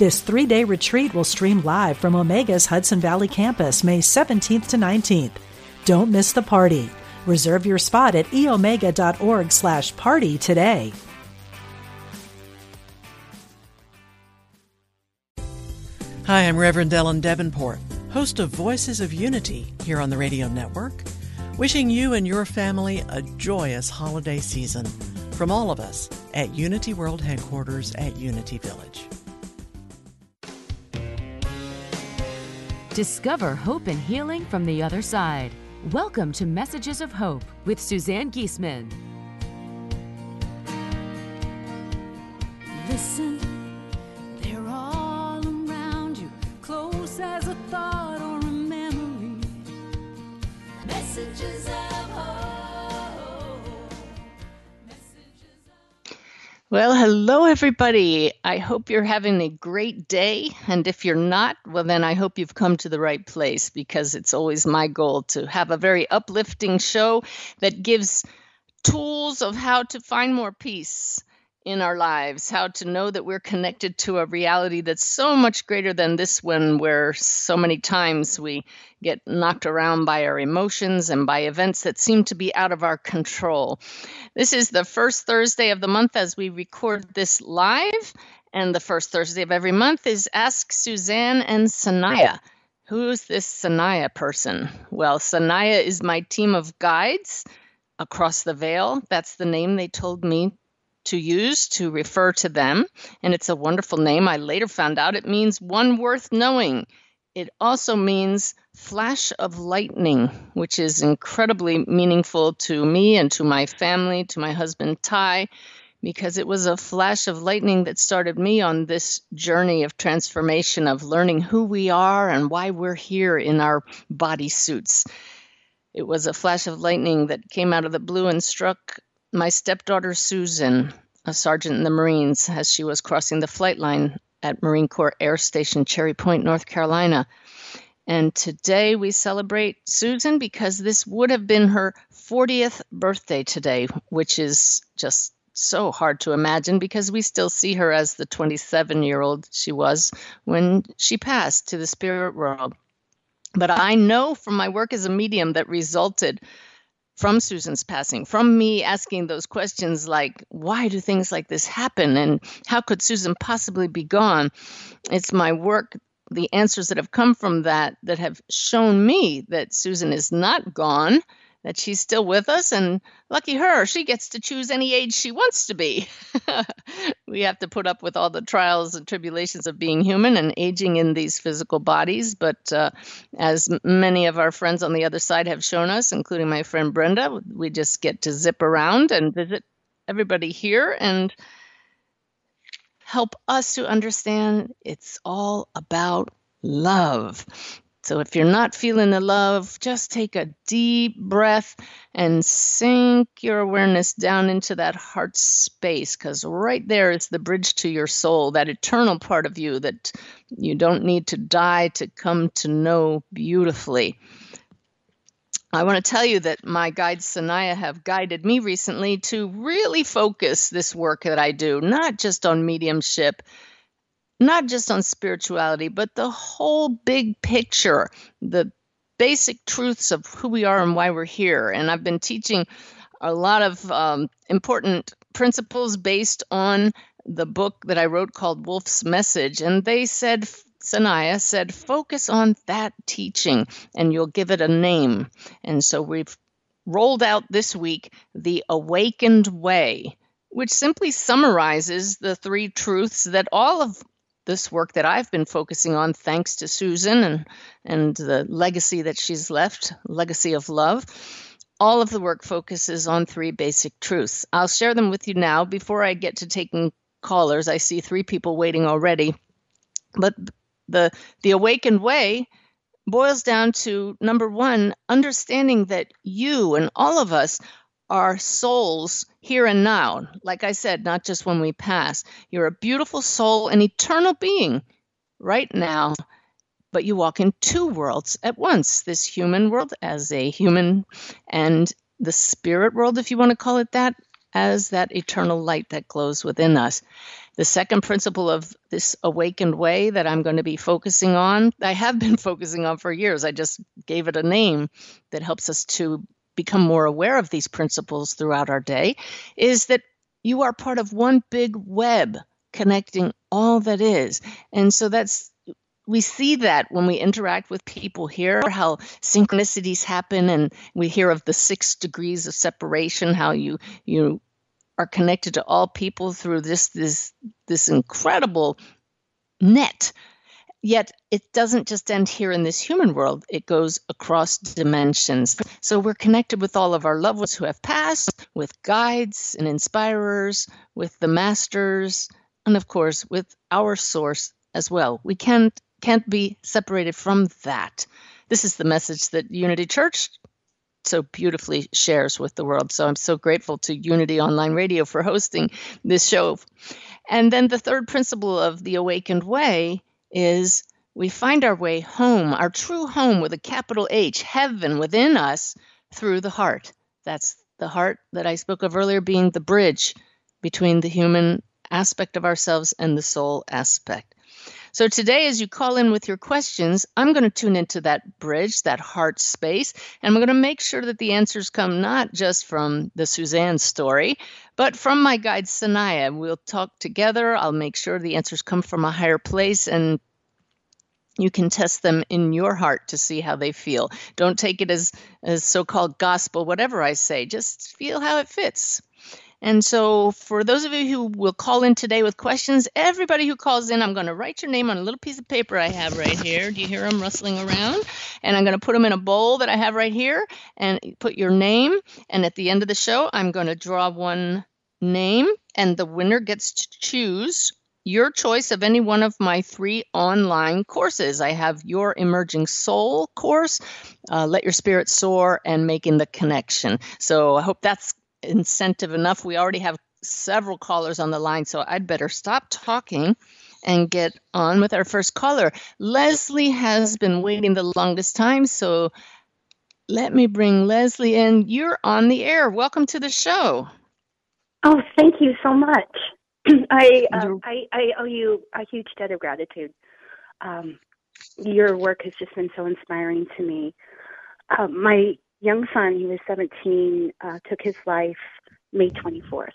This three day retreat will stream live from Omega's Hudson Valley campus May 17th to 19th. Don't miss the party. Reserve your spot at eomega.org slash party today. Hi, I'm Reverend Ellen Debenport, host of Voices of Unity here on the Radio Network, wishing you and your family a joyous holiday season from all of us at Unity World Headquarters at Unity Village. Discover hope and healing from the other side. Welcome to Messages of Hope with Suzanne Giesemann. Listen, they're all around you, close as a thought or a memory. Messages Well, hello, everybody. I hope you're having a great day. And if you're not, well, then I hope you've come to the right place because it's always my goal to have a very uplifting show that gives tools of how to find more peace in our lives, how to know that we're connected to a reality that's so much greater than this one, where so many times we get knocked around by our emotions and by events that seem to be out of our control. This is the first Thursday of the month as we record this live, and the first Thursday of every month is Ask Suzanne and Sanaya. Who's this Sanaya person? Well, Sanaya is my team of guides across the veil. That's the name they told me to use to refer to them. And it's a wonderful name. I later found out it means one worth knowing. It also means flash of lightning, which is incredibly meaningful to me and to my family, to my husband Ty, because it was a flash of lightning that started me on this journey of transformation, of learning who we are and why we're here in our body suits. It was a flash of lightning that came out of the blue and struck my stepdaughter Susan, a sergeant in the Marines, as she was crossing the flight line at Marine Corps Air Station Cherry Point, North Carolina. And today we celebrate Susan because this would have been her 40th birthday today, which is just so hard to imagine because we still see her as the 27 year old she was when she passed to the spirit world. But I know from my work as a medium that resulted from Susan's passing, from me asking those questions like, why do things like this happen? And how could Susan possibly be gone? It's my work, the answers that have come from that, that have shown me that Susan is not gone, that she's still with us. And lucky her, she gets to choose any age she wants to be. we have to put up with all the trials and tribulations of being human and aging in these physical bodies. But uh, as many of our friends on the other side have shown us, including my friend Brenda, we just get to zip around and visit everybody here and help us to understand it's all about love. So if you're not feeling the love, just take a deep breath and sink your awareness down into that heart space because right there is the bridge to your soul, that eternal part of you that you don't need to die to come to know beautifully. I want to tell you that my guides Sanaya have guided me recently to really focus this work that I do, not just on mediumship, not just on spirituality, but the whole big picture, the basic truths of who we are and why we're here. And I've been teaching a lot of um, important principles based on the book that I wrote called Wolf's Message. And they said, Sanaya said, focus on that teaching and you'll give it a name. And so we've rolled out this week the Awakened Way, which simply summarizes the three truths that all of this work that I've been focusing on, thanks to Susan and, and the legacy that she's left, legacy of love. All of the work focuses on three basic truths. I'll share them with you now before I get to taking callers. I see three people waiting already. But The the awakened way boils down to number one, understanding that you and all of us are souls here and now. Like I said, not just when we pass. You're a beautiful soul, an eternal being right now, but you walk in two worlds at once this human world as a human, and the spirit world, if you want to call it that, as that eternal light that glows within us. The second principle of this awakened way that I'm going to be focusing on, I have been focusing on for years. I just gave it a name that helps us to become more aware of these principles throughout our day, is that you are part of one big web connecting all that is. And so that's we see that when we interact with people here, how synchronicities happen, and we hear of the six degrees of separation, how you you are connected to all people through this this this incredible net. Yet it doesn't just end here in this human world, it goes across dimensions. So we're connected with all of our loved ones who have passed, with guides and inspirers, with the masters, and of course with our source as well. We can't can't be separated from that. This is the message that Unity Church so beautifully shares with the world. So I'm so grateful to Unity Online Radio for hosting this show. And then the third principle of the awakened way is we find our way home, our true home with a capital H, heaven within us through the heart. That's the heart that I spoke of earlier being the bridge between the human aspect of ourselves and the soul aspect. So today, as you call in with your questions, I'm going to tune into that bridge, that heart space, and I'm going to make sure that the answers come not just from the Suzanne story, but from my guide, Sanaya. We'll talk together. I'll make sure the answers come from a higher place and you can test them in your heart to see how they feel. Don't take it as, as so called gospel, whatever I say, just feel how it fits. And so, for those of you who will call in today with questions, everybody who calls in, I'm going to write your name on a little piece of paper I have right here. Do you hear them rustling around? And I'm going to put them in a bowl that I have right here and put your name. And at the end of the show, I'm going to draw one name, and the winner gets to choose your choice of any one of my three online courses. I have your Emerging Soul course, uh, Let Your Spirit Soar, and Making the Connection. So I hope that's incentive enough. We already have several callers on the line, so I'd better stop talking and get on with our first caller. Leslie has been waiting the longest time, so let me bring Leslie in. You're on the air. Welcome to the show. Oh, thank you so much. I, uh, I I owe you a huge debt of gratitude. Um, your work has just been so inspiring to me. Uh, my young son, he was 17, uh, took his life May 24th.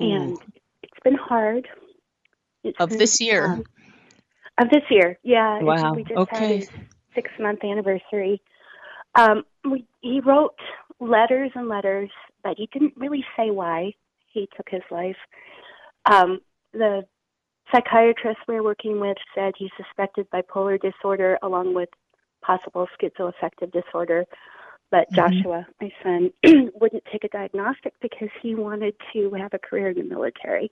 And it's been hard. It's of been, this year? Um, of this year, yeah. Wow. We just okay. had his six month anniversary. Um, we, he wrote letters and letters, but he didn't really say why he took his life. Um, the psychiatrist we we're working with said he suspected bipolar disorder along with possible schizoaffective disorder. But mm-hmm. Joshua, my son, wouldn't take a diagnostic because he wanted to have a career in the military.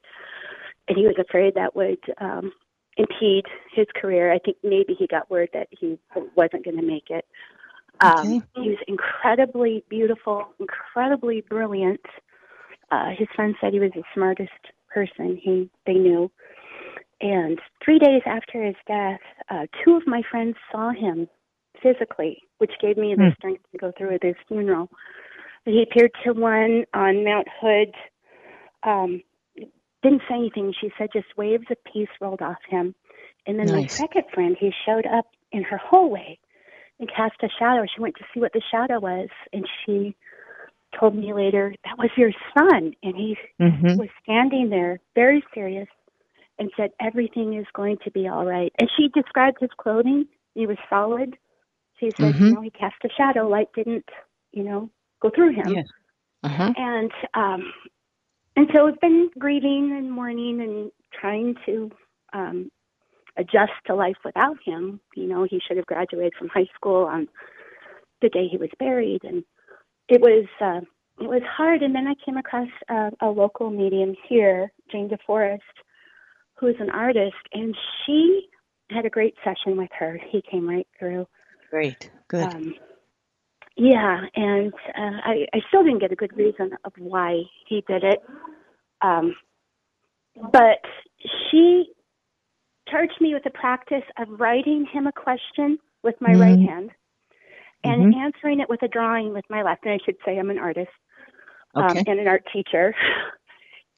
And he was afraid that would um, impede his career. I think maybe he got word that he wasn't going to make it. Um, okay. He was incredibly beautiful, incredibly brilliant. Uh, his friend said he was the smartest person he they knew. And three days after his death, uh, two of my friends saw him physically, which gave me the mm. strength to go through with his funeral. He appeared to one on Mount Hood. Um, didn't say anything. She said just waves of peace rolled off him. And then nice. my second friend, he showed up in her hallway and cast a shadow. She went to see what the shadow was, and she told me later that was your son. And he mm-hmm. was standing there, very serious, and said everything is going to be all right. And she described his clothing. He was solid. He said, mm-hmm. you know, he cast a shadow. Light didn't, you know, go through him. Yes. Uh-huh. And um, and so I've been grieving and mourning and trying to um, adjust to life without him. You know, he should have graduated from high school on the day he was buried, and it was uh, it was hard. And then I came across a, a local medium here, Jane DeForest, who is an artist, and she had a great session with her. He came right through. Great. Good. Um, yeah, and uh, I, I still didn't get a good reason of why he did it. Um, but she charged me with the practice of writing him a question with my right Mhm. hand and Mhm. answering it with a drawing with my left. And I should say I'm an artist um, Okay. and an art teacher.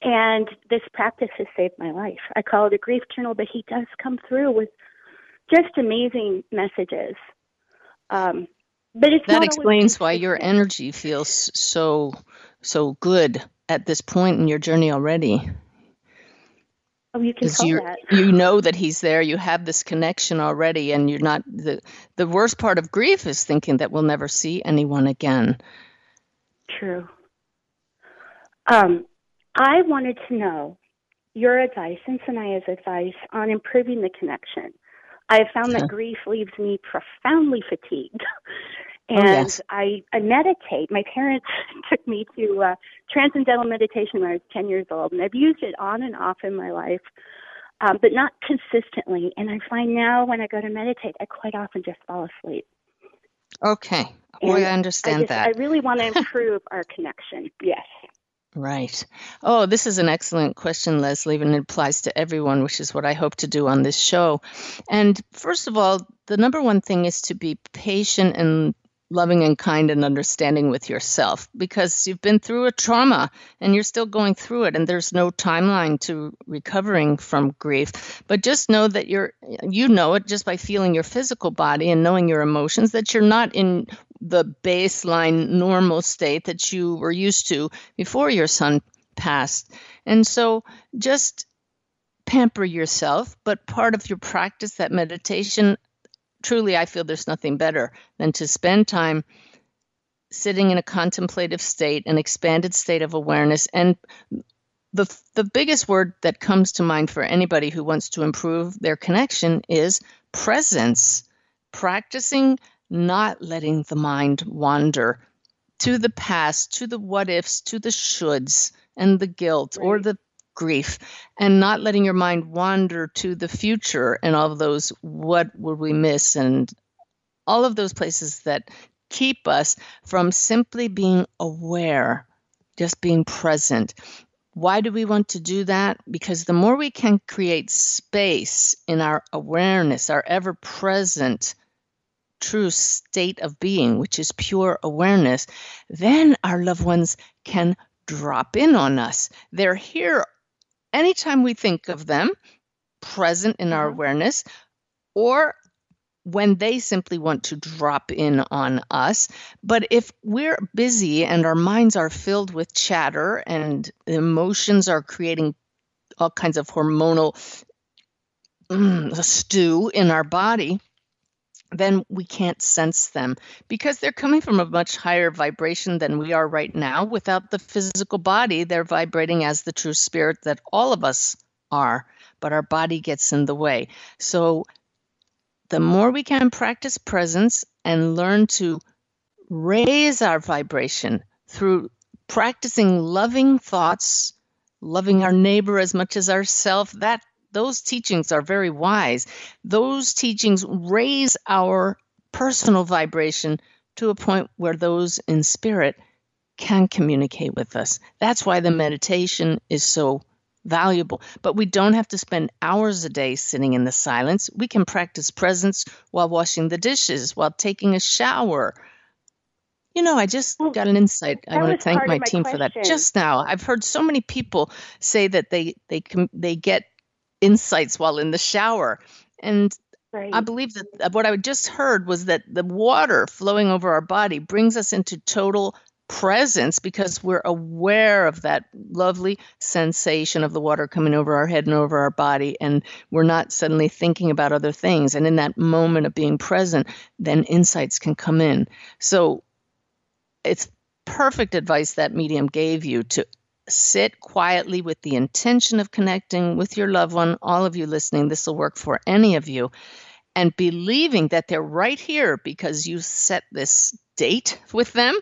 And this practice has saved my life. I call it a grief journal, but he does come through with just amazing messages. Um, but it's not that explains why your energy feels so so good at this point in your journey already. Oh, you can tell that. you know that he's there you have this connection already and you're not the the worst part of grief is thinking that we'll never see anyone again True. Um, I wanted to know your advice and Sanaya's advice on improving the connection. I have found that grief leaves me profoundly fatigued. Oh, And yes. I, I meditate. My parents took me to uh, transcendental meditation when I was 10 years old, and I've used it on and off in my life, um, but not consistently. And I find now when I go to meditate, I quite often just fall asleep. okay And i understand I just, that I really want to improve our connection. Yes. Right. Oh, this is an excellent question, Leslie, and it applies to everyone, which is what I hope to do on this show. And first of all, the number one thing is to be patient and loving and kind and understanding with yourself because you've been through a trauma and you're still going through it and there's no timeline to recovering from grief but just know that you're you know it just by feeling your physical body and knowing your emotions that you're not in the baseline normal state that you were used to before your son passed. And so just pamper yourself, but part of your practice, that meditation, truly, I feel there's nothing better than to spend time sitting in a contemplative state, an expanded state of awareness. And the, the biggest word that comes to mind for anybody who wants to improve their connection is presence. Practicing not letting the mind wander to the past, to the what ifs, to the shoulds and the guilt or the grief, and not letting your mind wander to the future and all of those what would we miss and all of those places that keep us from simply being aware, just being present. Why do we want to do that? Because the more we can create space in our awareness, our ever present true state of being, which is pure awareness, then our loved ones can drop in on us. They're here anytime we think of them, present in our Mhm. awareness, or when they simply want to drop in on us. But if we're busy and our minds are filled with chatter and emotions are creating all kinds of hormonal mm, stew in our body, then we can't sense them because they're coming from a much higher vibration than we are right now. Without the physical body, they're vibrating as the true spirit that all of us are, but our body gets in the way. So, the more we can practice presence and learn to raise our vibration through practicing loving thoughts, loving our neighbor as much as ourself, that those teachings are very wise. Those teachings raise our personal vibration to a point where those in spirit can communicate with us. That's why the meditation is so valuable. But we don't have to spend hours a day sitting in the silence. We can practice presence while washing the dishes, while taking a shower. You know, I just got an insight. I want to thank my my team for that just now. I've heard so many people say that they they they get insights while in the shower. And Right. I believe that uh, what I just heard was that the water flowing over our body brings us into total presence because we're aware of that lovely sensation of the water coming over our head and over our body and we're not suddenly thinking about other things and in that moment of being present then insights can come in so it's perfect advice that medium gave you to sit quietly with the intention of connecting with your loved one all of you listening this will work for any of you and believing that they're right here because you set this date with them.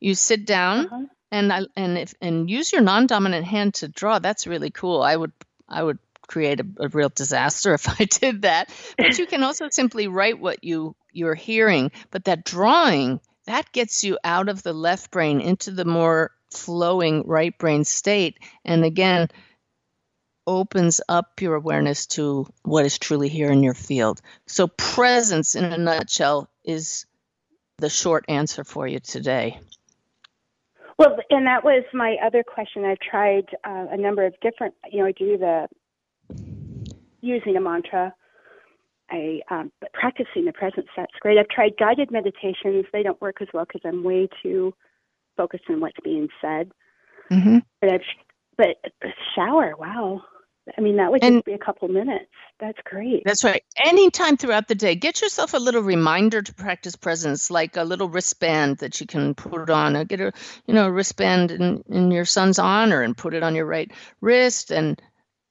You sit down Uh-huh. and I, and if and use your non-dominant hand to draw. That's really cool. I would I would create a, a real disaster if I did that. But you can also simply write what you you're hearing. But that drawing that gets you out of the left brain into the more flowing right brain state, and again opens up your awareness to what is truly here in your field. So presence, in a nutshell, is the short answer for you today. Well, and that was my other question. I've tried uh, a number of different, you know, I do the using a mantra. I um, but practicing the presence. That's great. I've tried guided meditations. They don't work as well because I'm way too focused on what's being said. Mm-hmm. But I've but shower. Wow, I mean, that would just be a couple minutes. That's great. That's right. Anytime throughout the day, get yourself a little reminder to practice presence, like a little wristband that you can put on. Uh, get a, you know, a wristband in, in your son's honor and put it on your right wrist. And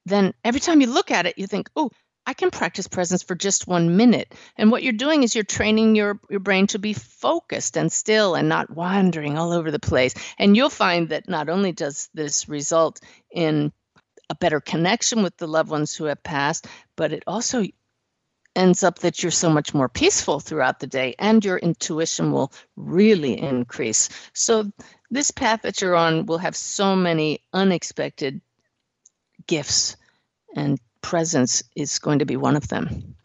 then every time you look at it, you think, oh, I can practice presence for just one minute. And what you're doing is you're training your, your brain to be focused and still and not wandering all over the place. And you'll find that not only does this result in a better connection with the loved ones who have passed, but it also ends up that you're so much more peaceful throughout the day and your intuition will really increase. So, this path that you're on will have so many unexpected gifts, and presence is going to be one of them.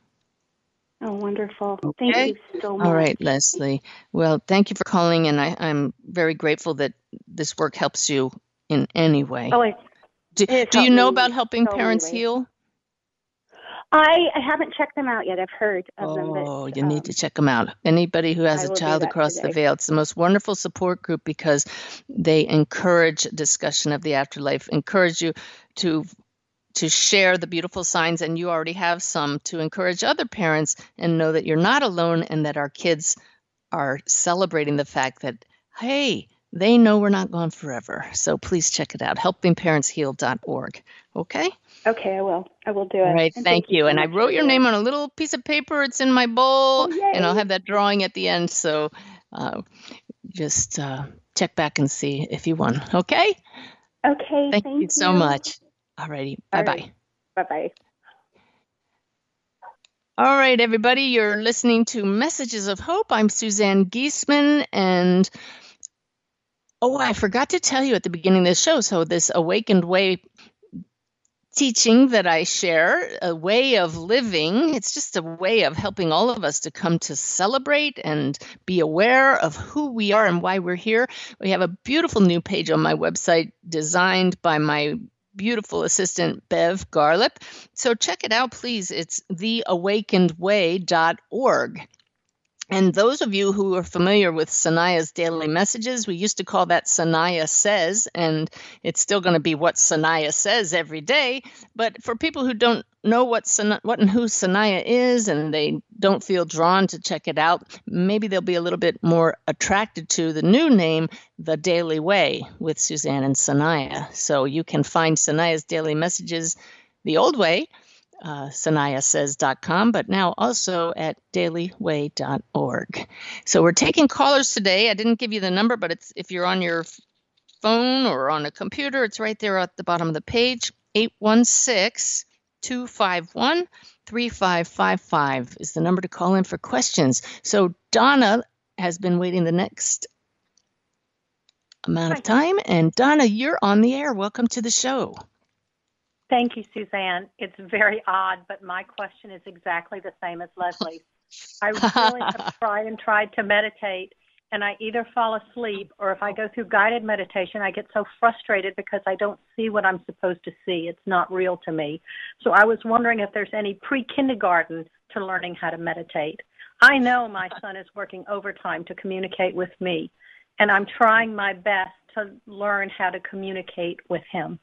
Oh, wonderful. Okay. Thank you so much. All right, Leslie. Well, thank you for calling, and I, am very grateful that this work helps you in any way. Oh, I, do, do you know about helping parents heal? I, I haven't checked them out yet. I've heard of oh, them. Oh, you um, need to check them out. Anybody who has a child across today. the veil, it's the most wonderful support group because they encourage discussion of the afterlife, encourage you to to share the beautiful signs and you already have some to encourage other parents and know that you're not alone and that our kids are celebrating the fact that hey, they know we're not gone forever. So please check it out, helpingparentsheal.org. Okay? Okay, I will. I will do it. All right, thank, thank, you. and I wrote your name on a little piece of paper. It's in my bowl, oh, and I'll have that drawing at the end. So uh, just uh, check back and see if you won. Okay? Okay. Thank, thank you, so much. All righty. Bye bye. Bye bye. All right, everybody, you're listening to Messages of Hope. I'm Suzanne Giesemann, and Oh, I forgot to tell you at the beginning of the show. So, this awakened way teaching that I share, a way of living, it's just a way of helping all of us to come to celebrate and be aware of who we are and why we're here. We have a beautiful new page on my website designed by my beautiful assistant Bev Garlip. So check it out, please. It's theawakenedway.org. And those of you who are familiar with Sanaya's daily messages, we used to call that Sanaya Says, and it's still going to be what Sanaya says every day. But for people who don't know what San- what and who Sanaya is, and they don't feel drawn to check it out, maybe they'll be a little bit more attracted to the new name, The Daily Way, with Suzanne and Sanaya. So you can find Sanaya's daily messages the old way uh, sanayasays.com, but now also at dailyway.org. So we're taking callers today. I didn't give you the number, but it's if you're on your phone or on a computer, it's right there at the bottom of the page. 816 251 3555 is the number to call in for questions. So Donna has been waiting the next amount of time. And Donna, you're on the air. Welcome to the show. Thank you, Suzanne. It's very odd, but my question is exactly the same as Leslie's. I really have tried and tried to meditate, and I either fall asleep or if I go through guided meditation, I get so frustrated because I don't see what I'm supposed to see. It's not real to me. So I was wondering if there's any pre kindergarten to learning how to meditate. I know my son is working overtime to communicate with me, and I'm trying my best to learn how to communicate with him.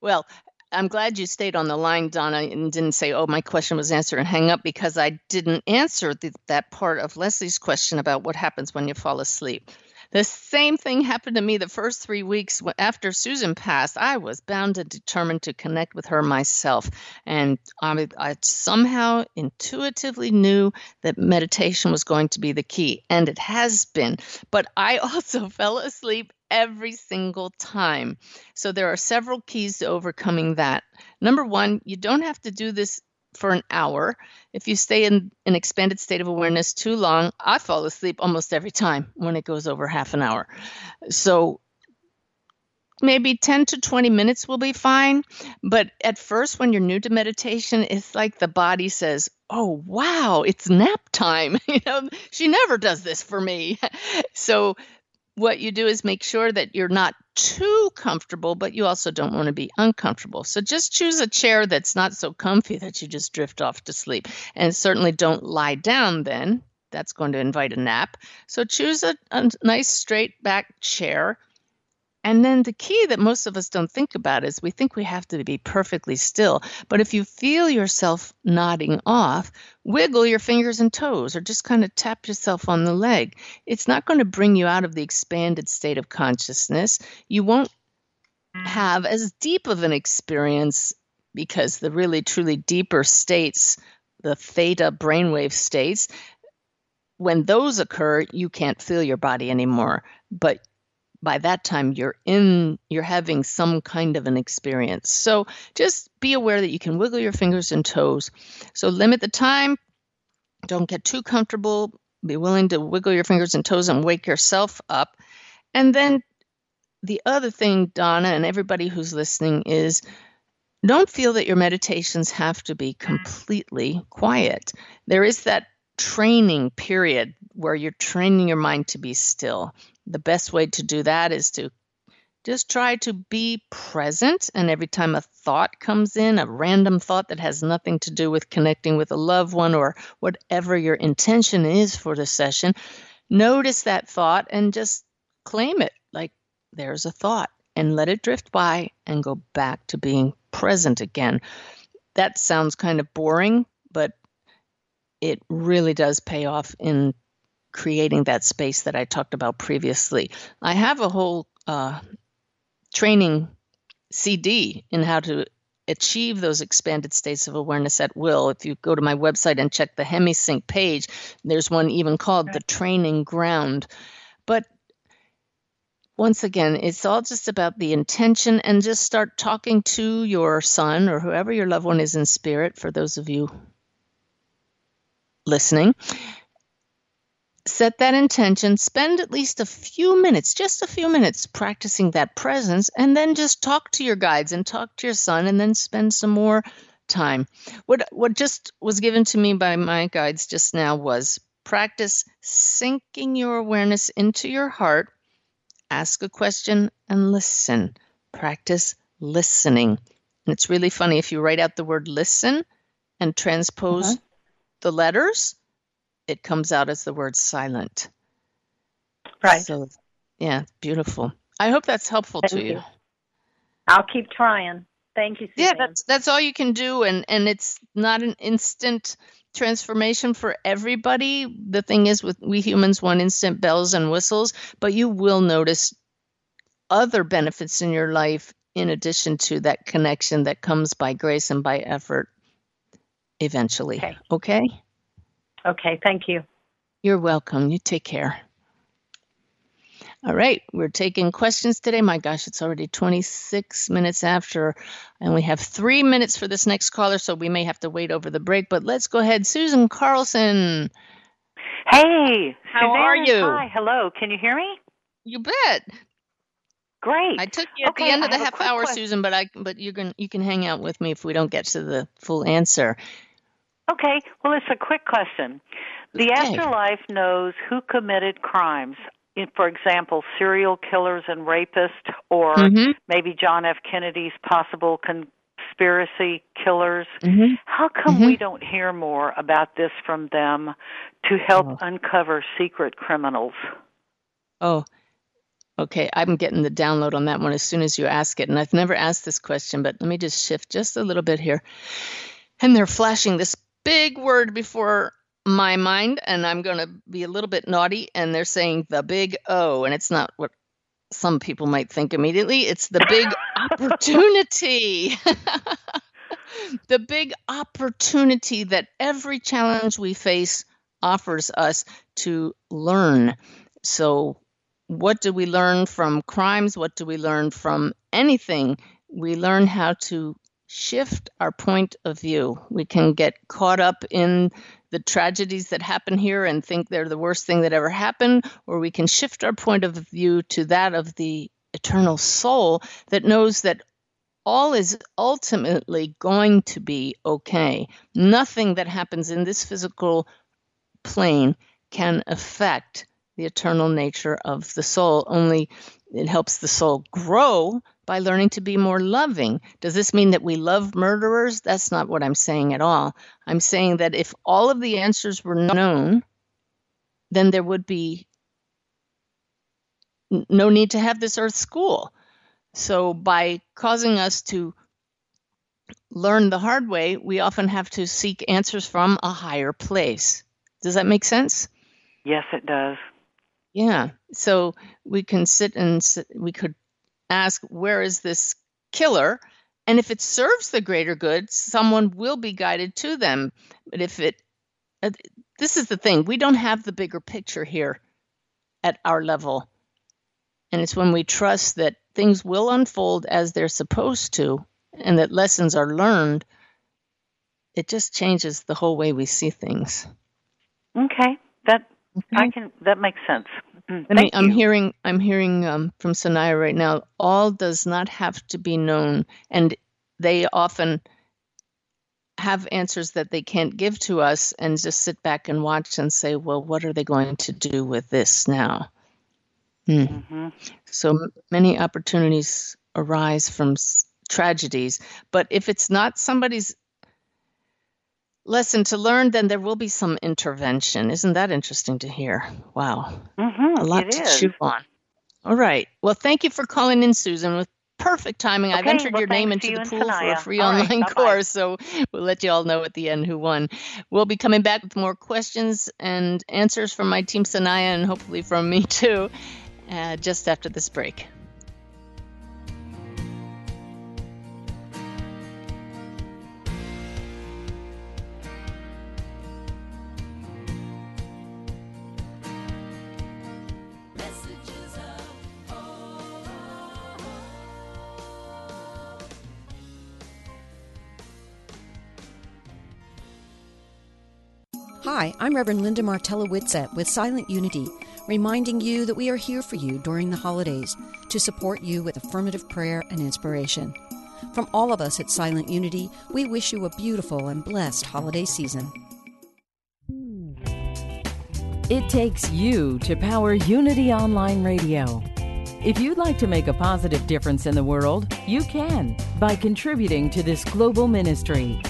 Well, I'm glad you stayed on the line, Donna, and didn't say, "Oh, my question was answered," and hang up because I didn't answer the, that part of Leslie's question about what happens when you fall asleep. The same thing happened to me the first three weeks after Susan passed. I was bound and determined to connect with her myself. And I, I somehow intuitively knew that meditation was going to be the key, and it has been. But I also fell asleep every single time. So there are several keys to overcoming that. Number one, you don't have to do this for an hour. If you stay in an expanded state of awareness too long, I fall asleep almost every time when it goes over half an hour. So maybe 10 to 20 minutes will be fine. But at first, when you're new to meditation, it's like the body says, Oh, wow, it's nap time. you know, she never does this for me. so what you do is make sure that you're not too comfortable, but you also don't want to be uncomfortable. So just choose a chair that's not so comfy that you just drift off to sleep. And certainly don't lie down then. That's going to invite a nap. So choose a, a nice straight back chair and then the key that most of us don't think about is we think we have to be perfectly still. But if you feel yourself nodding off, wiggle your fingers and toes or just kind of tap yourself on the leg. It's not going to bring you out of the expanded state of consciousness. You won't have as deep of an experience because the really truly deeper states, the theta brainwave states, when those occur, you can't feel your body anymore. But by that time you're in you're having some kind of an experience. So just be aware that you can wiggle your fingers and toes. So limit the time. Don't get too comfortable. Be willing to wiggle your fingers and toes and wake yourself up. And then the other thing donna and everybody who's listening is don't feel that your meditations have to be completely quiet. There is that training period where you're training your mind to be still the best way to do that is to just try to be present. And every time a thought comes in, a random thought that has nothing to do with connecting with a loved one or whatever your intention is for the session, notice that thought and just claim it like there's a thought and let it drift by and go back to being present again. That sounds kind of boring, but it really does pay off in creating that space that I talked about previously. I have a whole uh, training CD in how to achieve those expanded states of awareness at will. If you go to my website and check the HemiSync page, there's one even called the training ground. But once again, it's all just about the intention and just start talking to your son or whoever your loved one is in spirit, for those of you listening, set that intention, spend at least a few minutes, just a few minutes practicing that presence, and then just talk to your guides and talk to your son, and then spend some more time. What what just was given to me by my guides just now was practice sinking your awareness into your heart, ask a question and listen. Practice listening. And it's really funny if you write out the word listen and transpose uh-huh. the letters, it comes out as the word silent. Right. So, yeah, beautiful. I hope that's helpful Thank to you. you. I'll keep trying. Thank you. Suzanne. Yeah, that's that's all you can do, and and it's not an instant transformation for everybody. The thing is, with we humans want instant bells and whistles, but you will notice other benefits in your life in addition to that connection that comes by grace and by effort eventually. Okay. okay? Okay, thank you. You're welcome. You take care. All right, we're taking questions today. My gosh, it's already 26 minutes after, and we have three minutes for this next caller, so we may have to wait over the break. But let's go ahead. Susan Carlson. Hey, How Suzanne, are you? Hi, hello. Can you hear me? You bet. Great. I took you at Okay, the end of the half hour, question. Susan, but I but you can you can hang out with me if we don't get to the full answer. Okay, well, it's a quick question. The Okay. afterlife knows who committed crimes. In, for example, serial killers and rapists, or Mhm. maybe John F. Kennedy's possible conspiracy killers. Mhm. How come Mhm. we don't hear more about this from them to help Oh. uncover secret criminals? Oh, okay. I'm getting the download on that one as soon as you ask it. And I've never asked this question, but let me just shift just a little bit here. And they're flashing this big word before my mind and I'm going to be a little bit naughty and they're saying the big O and it's not what some people might think immediately. It's the big opportunity. the big opportunity that every challenge we face offers us to learn. So, what do we learn from crimes? What do we learn from anything? We learn how to shift our point of view. We can get caught up in the tragedies that happen here and think they're the worst thing that ever happened, or we can shift our point of view to that of the eternal soul that knows that all is ultimately going to be okay. Nothing that happens in this physical plane can affect the eternal nature of the soul, only it helps the soul grow by learning to be more loving. Does this mean that we love murderers? That's not what I'm saying at all. I'm saying that if all of the answers were known, then there would be no need to have this earth school. So, by causing us to learn the hard way, we often have to seek answers from a higher place. Does that make sense? Yes, it does. Yeah. So we can sit and sit, we could ask, where is this killer? And if it serves the greater good, someone will be guided to them. But if it, uh, this is the thing, we don't have the bigger picture here at our level. And it's when we trust that things will unfold as they're supposed to and that lessons are learned, it just changes the whole way we see things. Okay. That okay. I can that makes sense. Mm, I mean, I'm hearing I'm hearing um, from Sanaya right now. All does not have to be known, and they often have answers that they can't give to us, and just sit back and watch and say, "Well, what are they going to do with this now?" Hmm. Mm-hmm. So many opportunities arise from s- tragedies, but if it's not somebody's lesson to learn, then there will be some intervention. Isn't that interesting to hear? Wow. Mm-hmm, a lot to is. chew on. All right. Well, thank you for calling in, Susan, with perfect timing. Okay, I've entered well, your name into you the pool Tanaya. for a free all online right, course, so we'll let you all know at the end who won. We'll be coming back with more questions and answers from my team, Sanaya, and hopefully from me too, uh, just after this break. Hi, I'm Reverend Linda Martella Whitsett with Silent Unity, reminding you that we are here for you during the holidays to support you with affirmative prayer and inspiration. From all of us at Silent Unity, we wish you a beautiful and blessed holiday season. It takes you to power Unity Online Radio. If you'd like to make a positive difference in the world, you can by contributing to this global ministry.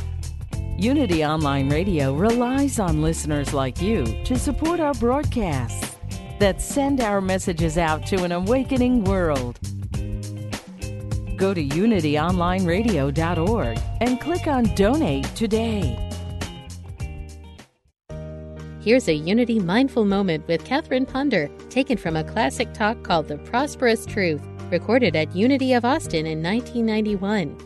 Unity Online Radio relies on listeners like you to support our broadcasts that send our messages out to an awakening world. Go to unityonlineradio.org and click on Donate today. Here's a Unity Mindful Moment with Catherine Ponder, taken from a classic talk called The Prosperous Truth, recorded at Unity of Austin in 1991.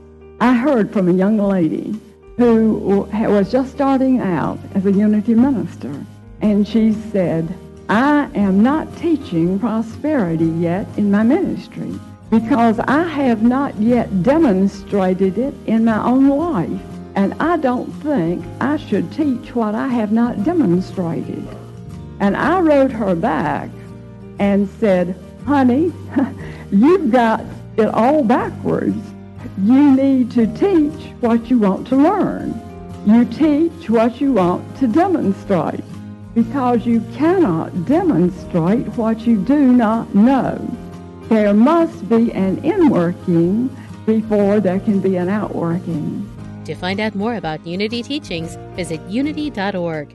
I heard from a young lady who was just starting out as a Unity minister. And she said, I am not teaching prosperity yet in my ministry because I have not yet demonstrated it in my own life. And I don't think I should teach what I have not demonstrated. And I wrote her back and said, honey, you've got it all backwards. You need to teach what you want to learn. You teach what you want to demonstrate because you cannot demonstrate what you do not know. There must be an inworking before there can be an outworking. To find out more about Unity teachings, visit unity.org.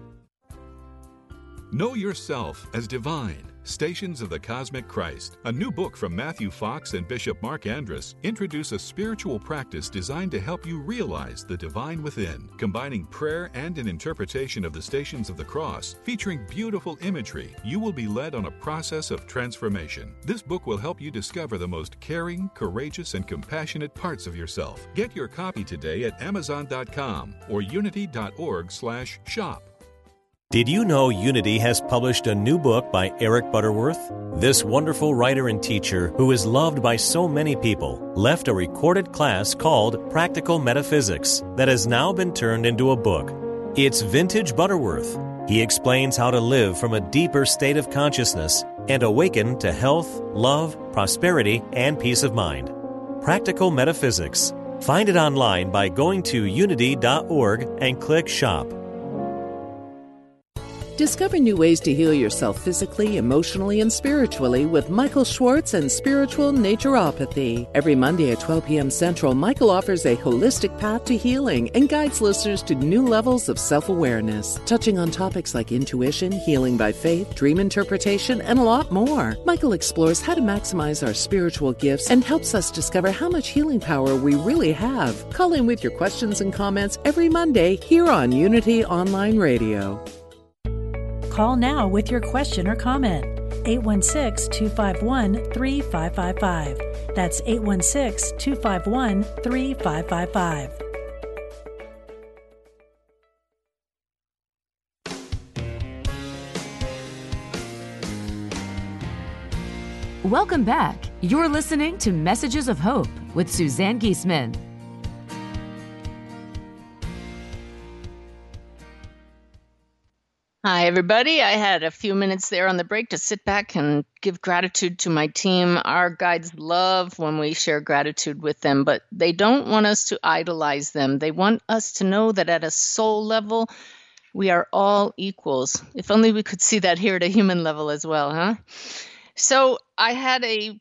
Know yourself as divine Stations of the Cosmic Christ, a new book from Matthew Fox and Bishop Marc Andrus, introduce a spiritual practice designed to help you realize the divine within, combining prayer and an interpretation of the Stations of the Cross, featuring beautiful imagery. You will be led on a process of transformation. This book will help you discover the most caring, courageous, and compassionate parts of yourself. Get your copy today at amazon.com or unity.org/shop. Did you know Unity has published a new book by Eric Butterworth? This wonderful writer and teacher, who is loved by so many people, left a recorded class called Practical Metaphysics that has now been turned into a book. It's vintage Butterworth. He explains how to live from a deeper state of consciousness and awaken to health, love, prosperity, and peace of mind. Practical Metaphysics. Find it online by going to unity.org and click Shop. Discover new ways to heal yourself physically, emotionally, and spiritually with Michael Schwartz and Spiritual Naturopathy. Every Monday at 12 p.m. Central, Michael offers a holistic path to healing and guides listeners to new levels of self awareness, touching on topics like intuition, healing by faith, dream interpretation, and a lot more. Michael explores how to maximize our spiritual gifts and helps us discover how much healing power we really have. Call in with your questions and comments every Monday here on Unity Online Radio. Call now with your question or comment. 816 251 3555. That's 816 251 3555. Welcome back. You're listening to Messages of Hope with Suzanne Giesemann. Hi, everybody. I had a few minutes there on the break to sit back and give gratitude to my team. Our guides love when we share gratitude with them, but they don't want us to idolize them. They want us to know that at a soul level, we are all equals. If only we could see that here at a human level as well, huh? So I had a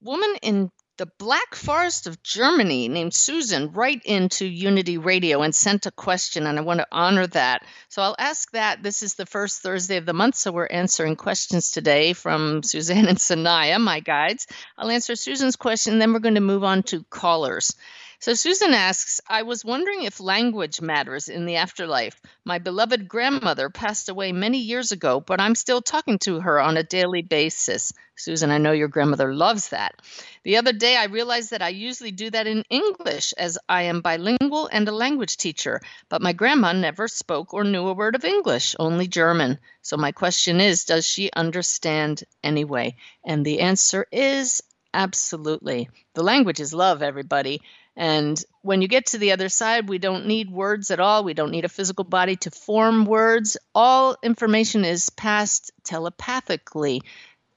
woman in the Black Forest of Germany named Susan right into Unity Radio and sent a question, and I want to honor that. So I'll ask that. This is the first Thursday of the month, so we're answering questions today from Suzanne and Sanaya, my guides. I'll answer Susan's question, then we're going to move on to callers. So Susan asks, I was wondering if language matters in the afterlife. My beloved grandmother passed away many years ago, but I'm still talking to her on a daily basis. Susan, I know your grandmother loves that. The other day, I realized that I usually do that in English as I am bilingual and a language teacher, but my grandma never spoke or knew a word of English, only German. So my question is, does she understand anyway? And the answer is absolutely. The language is love, everybody. And when you get to the other side, we don't need words at all. We don't need a physical body to form words. All information is passed telepathically.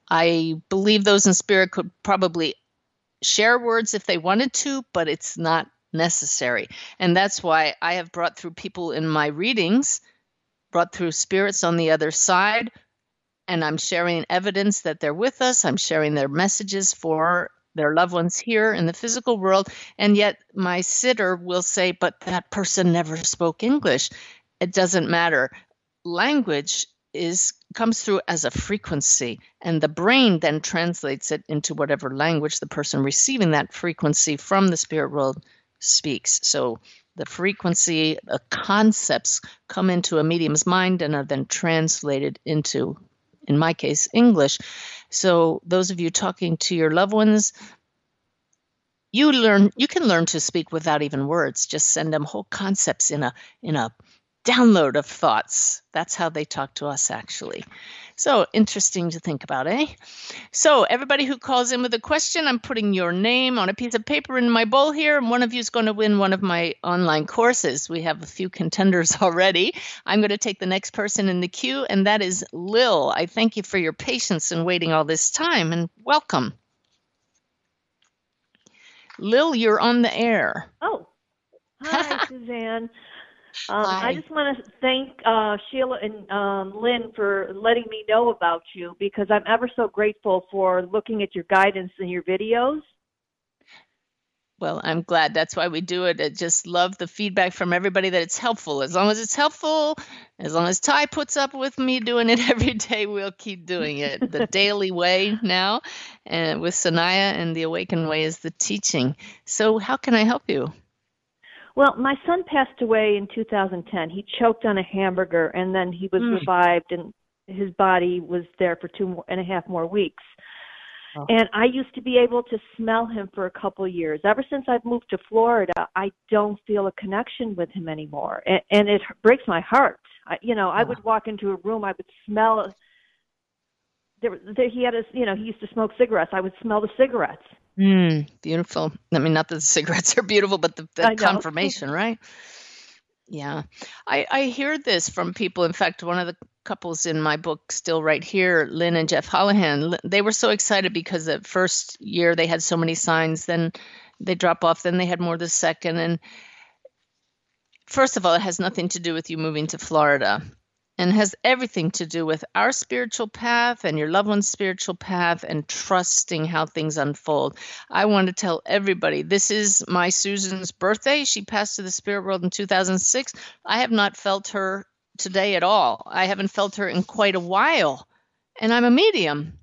I believe those in spirit could probably share words if they wanted to, but it's not necessary. And that's why I have brought through people in my readings, brought through spirits on the other side, and I'm sharing evidence that they're with us. I'm sharing their messages for their loved ones here in the physical world and yet my sitter will say but that person never spoke english. It doesn't matter. Language is comes through as a frequency and the brain then translates it into whatever language the person receiving that frequency from the spirit world speaks. So the frequency the concepts come into a medium's mind and are then translated into in my case english so those of you talking to your loved ones, you learn you can learn to speak without even words. Just send them whole concepts in a in a download of thoughts. That's how they talk to us actually. So interesting to think about, eh? So everybody who calls in with a question, I'm putting your name on a piece of paper in my bowl here, and one of you is going to win one of my online courses. We have a few contenders already. I'm going to take the next person in the queue, and that is Lil. I thank you for your patience and waiting all this time, and welcome. Lil, you're on the air. Oh, hi, Suzanne. Um, I just want to thank uh, Sheila and um, Lynn for letting me know about you because I'm ever so grateful for looking at your guidance and your videos. Well, I'm glad. That's why we do it. I just love the feedback from everybody that it's helpful. As long as it's helpful, as long as Ty puts up with me doing it every day, we'll keep doing it. The daily way now, and with Sanaya and the Awakened Way is the teaching. So, how can I help you? Well, my son passed away in 2010. He choked on a hamburger and then he was Mm. revived and his body was there for two more, and a half more weeks. Oh. And I used to be able to smell him for a couple of years. Ever since I've moved to Florida, I don't feel a connection with him anymore, and, and it breaks my heart. I, you know, I would walk into a room, I would smell. There, there, he had a, you know, he used to smoke cigarettes. I would smell the cigarettes. Mm, beautiful. I mean, not that the cigarettes are beautiful, but the, the confirmation, right? Yeah. I, I hear this from people. In fact, one of the couples in my book, still right here, Lynn and Jeff Hollahan, they were so excited because the first year they had so many signs, then they drop off, then they had more the second. And first of all, it has nothing to do with you moving to Florida and has everything to do with our spiritual path and your loved one's spiritual path and trusting how things unfold. I want to tell everybody this is my Susan's birthday. She passed to the spirit world in 2006. I have not felt her today at all. I haven't felt her in quite a while. And I'm a medium.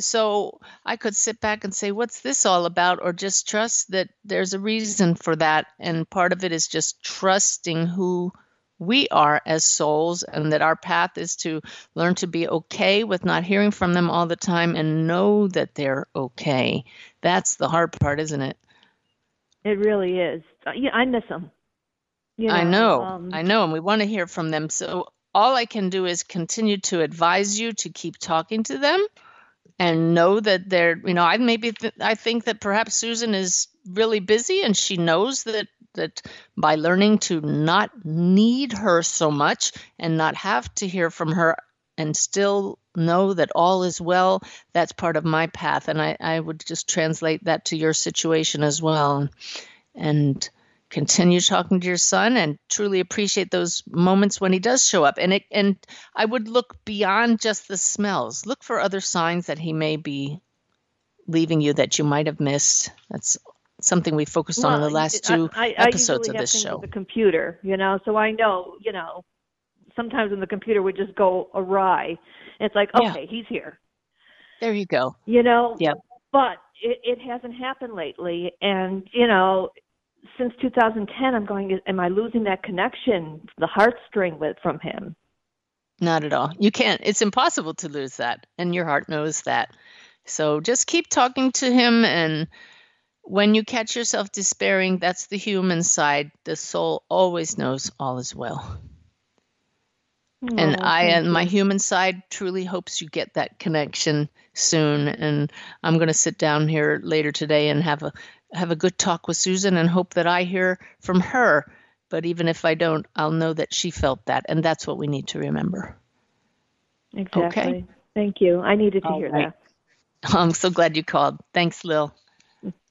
So I could sit back and say, What's this all about? Or just trust that there's a reason for that. And part of it is just trusting who we are as souls and that our path is to learn to be okay with not hearing from them all the time and know that they're okay. That's the hard part, isn't it? It really is. Yeah, I miss them. You I know. um, I know. And we want to hear from them. So all I can do is continue to advise you to keep talking to them and know that they're, you know, I maybe th- I think that perhaps Susan is really busy and she knows that that by learning to not need her so much and not have to hear from her and still know that all is well, that's part of my path. And I, I would just translate that to your situation as well. And continue talking to your son and truly appreciate those moments when he does show up. And it and I would look beyond just the smells. Look for other signs that he may be leaving you that you might have missed. That's something we focused on in the last two I, I episodes usually of this show. The computer, you know, so I know, you know, sometimes when the computer would just go awry, it's like, Yeah. okay, he's here, There you go. you know. Yep. But it, it hasn't happened lately, and you know, since 2010, I'm going. Am I losing that connection, the heartstring with from him? Not at all. You can't. It's impossible to lose that, and your heart knows that. So just keep talking to him, and when you catch yourself despairing, that's the human side. The soul always knows all is well. and Oh, I, and my human side, truly hopes you get that connection soon. And I'm going to sit down here later today and have a have a good talk with Susan, and hope that I hear from her. But even if I don't, I'll know that she felt that, and that's what we need to remember. Exactly. Thank you. I needed to All hear right. I'm so glad you called. Thanks, Lil.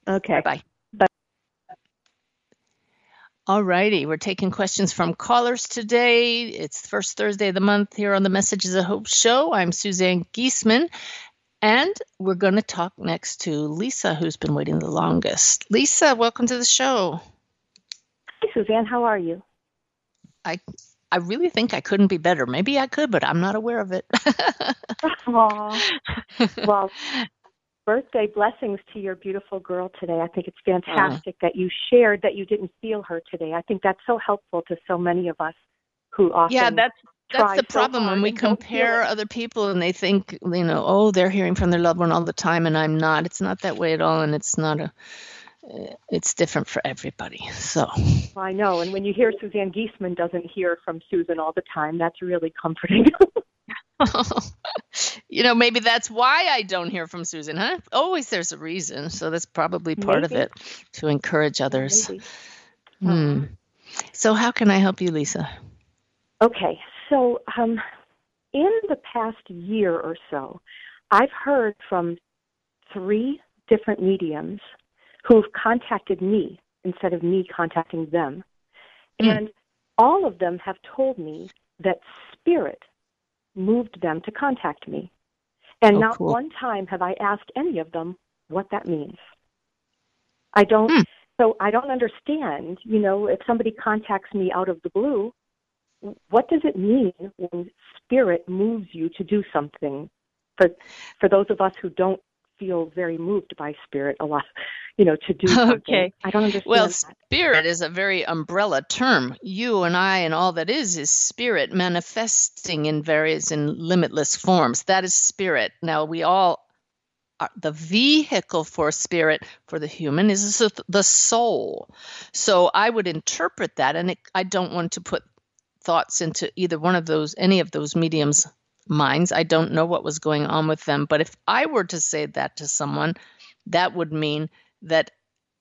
That. Okay. Bye bye. All righty, we're taking questions from callers today. It's the first Thursday of the month here on the Messages of Hope show. I'm Suzanne Giesemann, and we're going to talk next to Lisa, who's been waiting the longest. Lisa, welcome to the show. Hi, Suzanne. How are you? I I really think I couldn't be better. Maybe I could, but I'm not aware of it. Aw. well, birthday blessings to your beautiful girl today. I think it's fantastic that you shared that you didn't feel her today. I think that's so helpful to so many of us who often yeah, that's that's the so problem when we and don't feel compare other people and they think, you know, oh, they're hearing from their loved one all the time and I'm not. It's not that way at all, and it's not a. Eh, it's different for everybody. So I know, and when you hear Suzanne Giesemann doesn't hear from Susan all the time, that's really comforting. you know, maybe that's why I don't hear from Susan, huh? Always there's a reason. So that's probably part of it to encourage others. Maybe. Hmm. So how can I help you, Lisa? Okay, so um, in the past year or so, I've heard from three different mediums who've contacted me instead of me contacting them. And all of them have told me that spirit moved them to contact me. And Oh, not cool. one time have I asked any of them what that means. I don't, hmm. So I don't understand, you know, if somebody contacts me out of the blue, what does it mean when spirit moves you to do something? For for those of us who don't feel very moved by spirit a lot, you know, to do something. Okay. I don't understand. Well, that. spirit is a very umbrella term. You and I and all that is is spirit manifesting in various and limitless forms. That is spirit. Now we all are, the vehicle for spirit for the human is the- the soul. So I would interpret that, and it, I don't want to put thoughts into either one of those, any of those mediums' minds. I don't know what was going on with them, but if I were to say that to someone, that would mean that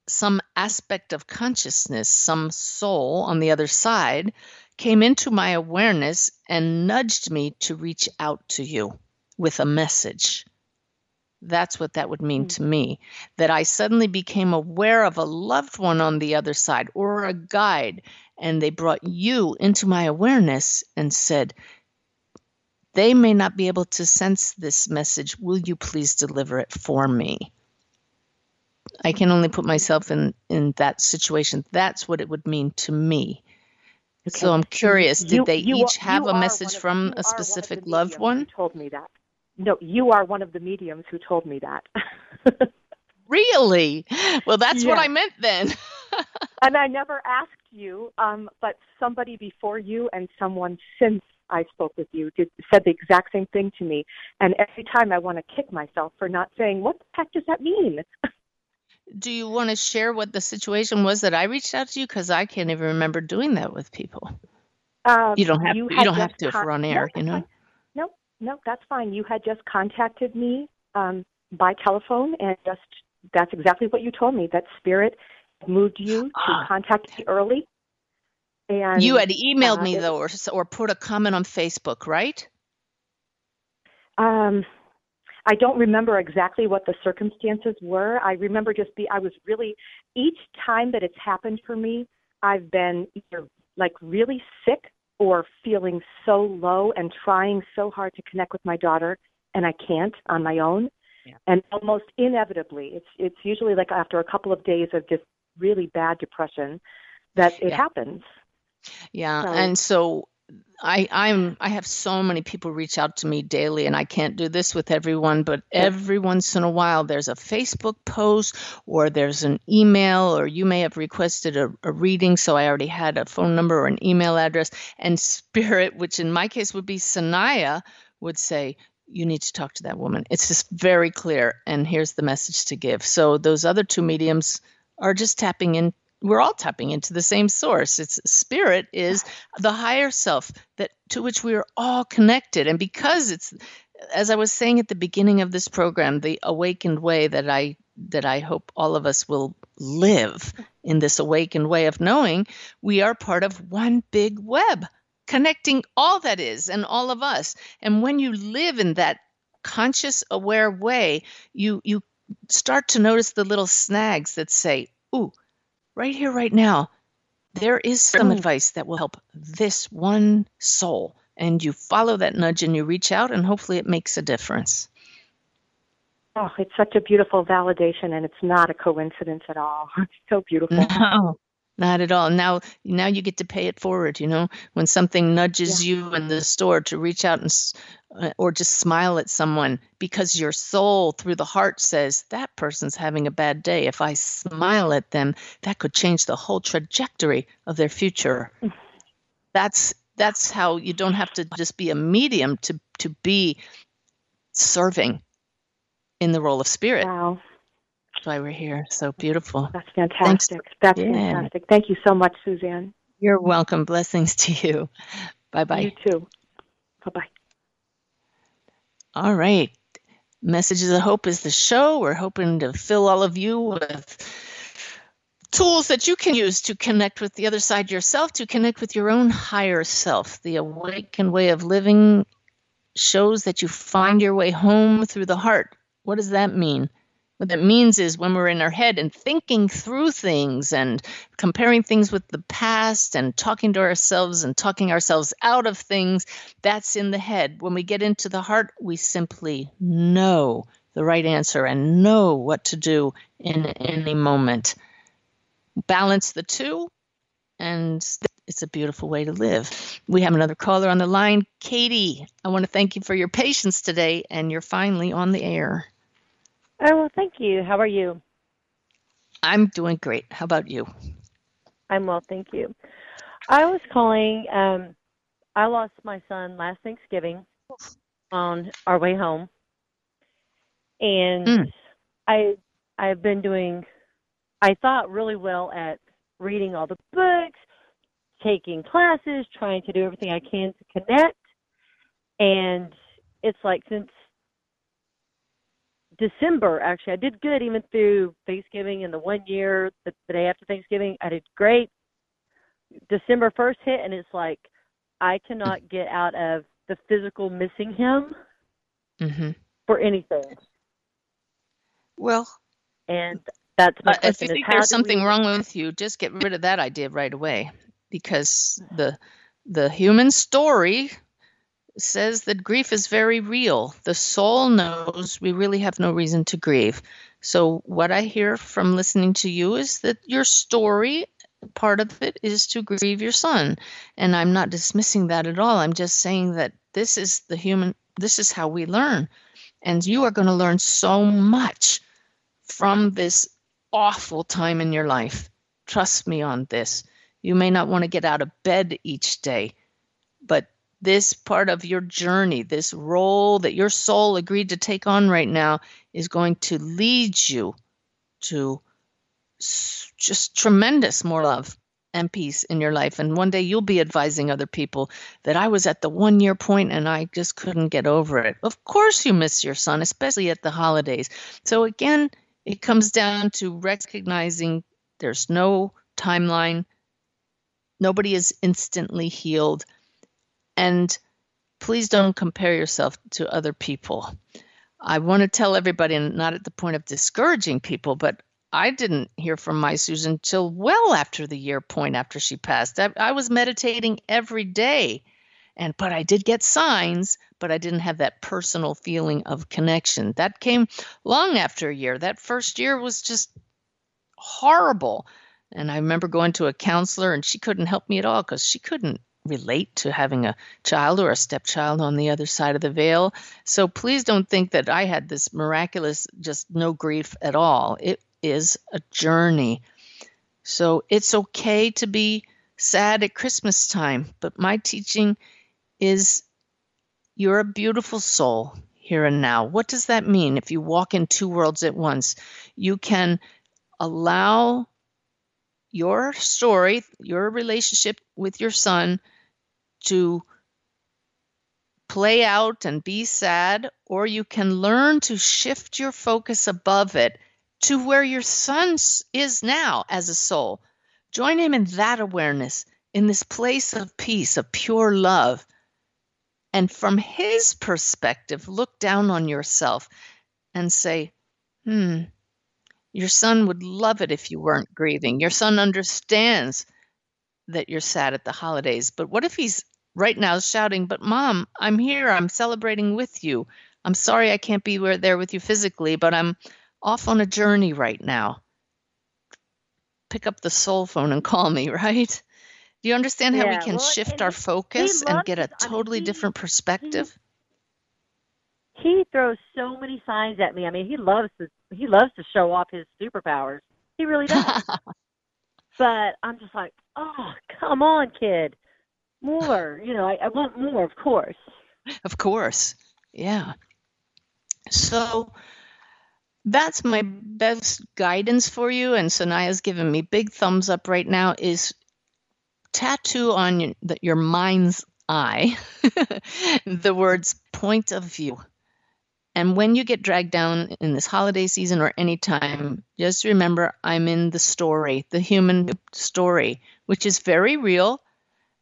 some aspect of consciousness, some soul on the other side, came into my awareness and nudged me to reach out to you with a message. That's what that would mean hmm. to me. That I suddenly became aware of a loved one on the other side or a guide, and they brought you into my awareness and said, They may not be able to sense this message. Will you please deliver it for me? I can only put myself in, in that situation. That's what it would mean to me. So I'm curious, did You- they you each are- have a message of- from a are one specific loved one? Told me that? No, you are one of the mediums who told me that. Really? Well, that's what I meant then. and I never asked you, um, but somebody before you and someone since I spoke with you did, said the exact same thing to me. And every time I want to kick myself for not saying, "What the heck does that mean?" Do you want to share what the situation was that I reached out to you? Because I can't even remember doing that with people. Um, You don't have you to- you don't have to if we're on air, that's you know? fine. No, no, that's fine. You had just contacted me um, by telephone, and just that's exactly what you told me. That spirit moved you to contact me early. And you had emailed uh, me though, or or put a comment on Facebook, right? Um, I don't remember exactly what the circumstances were. I remember just be I was really each time that it's happened for me, I've been either like really sick or feeling so low and trying so hard to connect with my daughter and I can't on my own. And almost inevitably, it's it's usually like after a couple of days of just really bad depression that it Yeah. happens. Yeah, So- and so I I'm I have so many people reach out to me daily and I can't do this with everyone, but every once in a while there's a Facebook post or there's an email or you may have requested a, a reading so I already had a phone number or an email address and spirit which in my case would be Sanaya would say you need to talk to that woman. It's just very clear and here's the message to give. So those other two mediums are just tapping in we're all tapping into the same source. It's spirit is the higher self that to which we are all connected. And because it's as i was saying at the beginning of this program the awakened way that i that i hope all of us will live in this awakened way of knowing we are part of one big web connecting all that is and all of us. And when you live in that conscious aware way you you start to notice the little snags that say ooh right here, right now, there is some advice that will help this one soul. And you follow that nudge and you reach out, and hopefully it makes a difference. Oh, it's such a beautiful validation and it's not a coincidence at all. It's so beautiful. No, not at all. Now, now you get to pay it forward. You know, when something nudges you in the store to reach out and, uh, or just smile at someone because your soul through the heart says that person's having a bad day. If I smile at them, that could change the whole trajectory of their future. That's that's how you don't have to just be a medium to to be serving in the role of spirit. Wow. That's why we're here. So beautiful. That's fantastic. That's Yeah. fantastic. Thank you so much, Suzanne. You're welcome. Blessings to you. Bye bye. You too. Bye bye. All right. Messages of Hope is the show. We're hoping to fill all of you with tools that you can use to connect with the other side yourself, to connect with your own higher self. The awakened way of living shows that you find your way home through the heart. What does that mean? What that means is when we're in our head and thinking through things and comparing things with the past and talking to ourselves and talking ourselves out of things, that's in the head. When we get into the heart, we simply know the right answer and know what to do in any moment. balance the two, and it's a beautiful way to live. We have another caller on the line. Katie, I want to thank you for your patience today, and you're finally on the air. Oh, well, thank you. How are you? I'm doing great. How about you? I'm well, thank you. I was calling. Um, I lost my son last Thanksgiving on our way home, and Mm. I I've been doing. I thought really well at reading all the books, taking classes, trying to do everything I can to connect, and it's like since December, actually, I did good even through Thanksgiving and the one year, the, the day after Thanksgiving, I did great. December 1st hit, and it's like I cannot get out of the physical missing him Mm-hmm. for anything. Well, and that's my Uh, if you think there's something we, wrong with you, just get rid of that idea right away, because the the human story says that grief is very real. The soul knows we really have no reason to grieve. So what I hear from listening to you is that your story part of it is to grieve your son. And i'm not dismissing that at all. I'm just saying that this is the human this is how we learn. And you are going to learn so much from this awful time in your life. Trust me on this. You may not want to get out of bed each day but this part of your journey this role that your soul agreed to take on right now is going to lead you to just tremendous more love and peace in your life. And one day you'll be advising other people that I was at the one year point and I just couldn't get over it. Of course, you miss your son, especially at the holidays. So, again, it comes down to recognizing there's no timeline, nobody is instantly healed. And please don't compare yourself to other people. I want to tell everybody, and not at the point of discouraging people, but I didn't hear from my Susan till well after the year point after she passed. I, I was meditating every day, and but I did get signs, but I didn't have that personal feeling of connection. That came long after a year. That first year was just horrible. And I remember going to a counselor, and she couldn't help me at all because she couldn't relate to having a child or a stepchild on the other side of the veil. So please don't think that I had this miraculous, just no grief at all. It is a journey. So it's okay to be sad at Christmas time, but my teaching is you're a beautiful soul here and now. What does that mean if you walk in two worlds at once? You can allow your story, your relationship with your son to play out and be sad, or you can learn to shift your focus above it to where your son is now as a soul. Join him in that awareness, in this place of peace, of pure love. And from his perspective, look down on yourself and say, hmm, your son would love it if you weren't grieving. Your son understands that you're sad at the holidays. But what if he's right now shouting, But mom, I'm here. I'm celebrating with you. I'm sorry I can't be there with you physically, but I'm off on a journey right now. Pick up the soul phone and call me, right? Do you understand how we can well, shift our he- he focus and get a it. I mean, totally he- different perspective? he throws so many signs at me. I mean, he loves to he loves to show off his superpowers. He really does. but I'm just like, oh, come on, kid, more. You know, I, I want more, of course. Of course. Yeah. So that's my best guidance for you. And Sanaya's given me big thumbs up right now is tattoo on your, your mind's eye the words point of view. And when you get dragged down in this holiday season or any time, just remember I'm in the story, the human story, which is very real.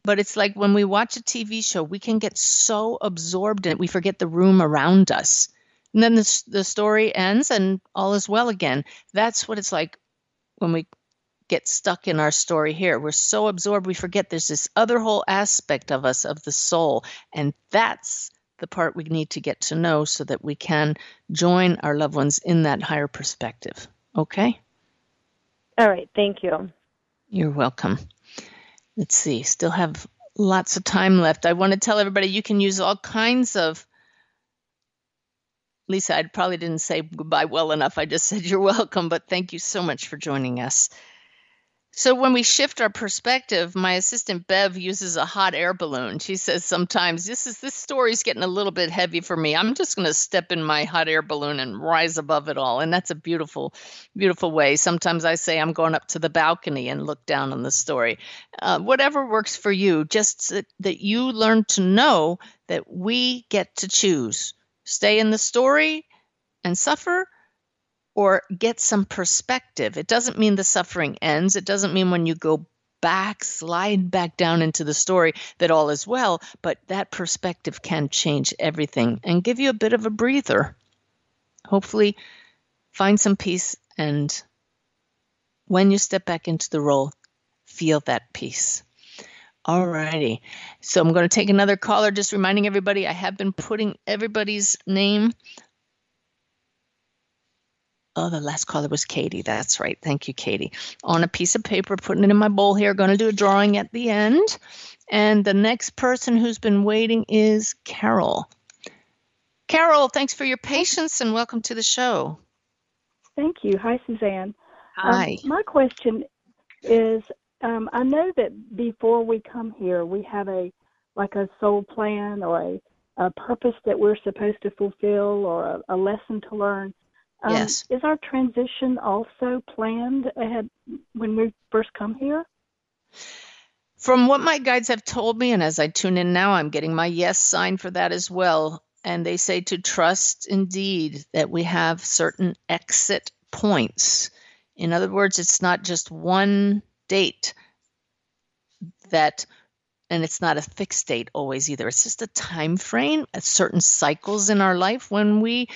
But it's like when we watch a TV show, we can get so absorbed in it, we forget the room around us. And then the, the story ends and all is well again. That's what it's like when we get stuck in our story here. We're so absorbed, we forget there's this other whole aspect of us, of the soul. And that's the part we need to get to know so that we can join our loved ones in that higher perspective. Okay? All right, thank you. You're welcome. Let's see, still have lots of time left. I want to tell everybody you can use all kinds of. Lisa, I probably didn't say goodbye well enough. I just said you're welcome, but thank you so much for joining us. So when we shift our perspective, my assistant Bev uses a hot air balloon. She says sometimes this is this story's getting a little bit heavy for me. I'm just going to step in my hot air balloon and rise above it all, and that's a beautiful, beautiful way. Sometimes I say I'm going up to the balcony and look down on the story. Uh, whatever works for you, just that, that you learn to know that we get to choose. Stay in the story and suffer or get some perspective. It doesn't mean the suffering ends. It doesn't mean when you go back, slide back down into the story that all is well, but that perspective can change everything and give you a bit of a breather. Hopefully, find some peace and when you step back into the role, feel that peace. All righty. So I'm going to take another caller, just reminding everybody I have been putting everybody's name Oh, the last caller was Katie. That's right. Thank you, Katie. On a piece of paper, putting it in my bowl here. Going to do a drawing at the end. And the next person who's been waiting is Carol. Carol, thanks for your patience and welcome to the show. Thank you. Hi, Suzanne. Hi. Um, my question is um, I know that before we come here, we have a like a soul plan or a, a purpose that we're supposed to fulfill or a, a lesson to learn. Um, Yes. Is our transition also planned ahead when we first come here? From what my guides have told me, and as I tune in now, I'm getting my yes sign for that as well. And they say to trust indeed that we have certain exit points. In other words, it's not just one date that and it's not a fixed date always either it's just a time frame at certain cycles in our life when we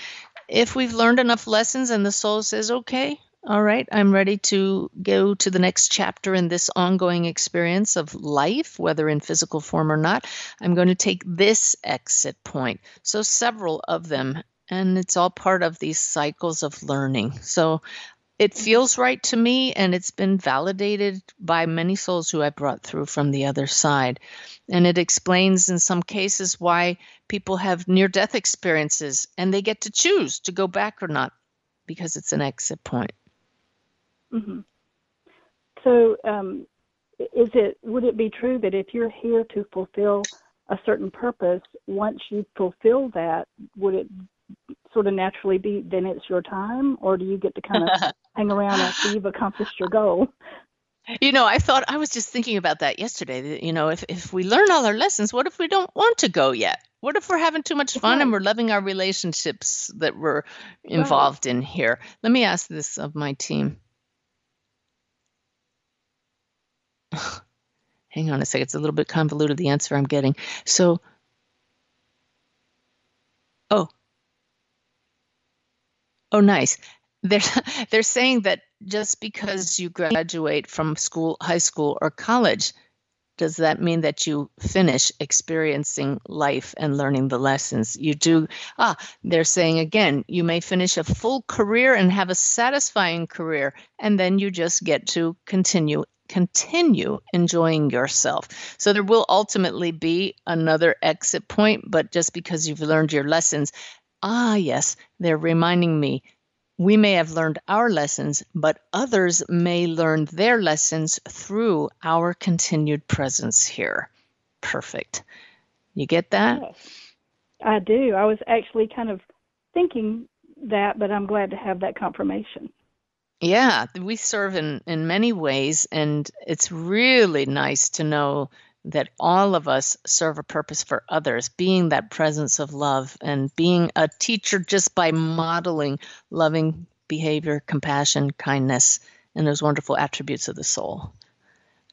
if we've learned enough lessons and the soul says okay all right i'm ready to go to the next chapter in this ongoing experience of life whether in physical form or not i'm going to take this exit point. So several of them and it's all part of these cycles of learning. So it feels right to me and it's been validated by many souls who I brought through from the other side. And it explains in some cases why people have near death experiences and they get to choose to go back or not because it's an exit point. hmm So, um, is it would it be true that if you're here to fulfill a certain purpose, once you fulfill that, would it sort of naturally be then it's your time, or do you get to kind of hang around after you've accomplished your goal? You know, I thought I was just thinking about that yesterday. that, You know, if if we learn all our lessons, what if we don't want to go yet? What if we're having too much fun and we're loving our relationships that we're involved in here? Let me ask this of my team. Hang on a second. It's a little bit convoluted, the answer I'm getting. So, oh, oh, nice. They're, they're saying that just because you graduate from school, high school, or college, does that mean that you finish experiencing life and learning the lessons you do ah they're saying again you may finish a full career and have a satisfying career and then you just get to continue continue enjoying yourself so there will ultimately be another exit point but just because you've learned your lessons ah yes they're reminding me we may have learned our lessons, but others may learn their lessons through our continued presence here. Perfect. You get that? Yes, I do. I was actually kind of thinking that, but I'm glad to have that confirmation. Yeah, we serve in, in many ways, and it's really nice to know that all of us serve a purpose for others, being that presence of love and being a teacher just by modeling loving behavior, compassion, kindness, and those wonderful attributes of the soul.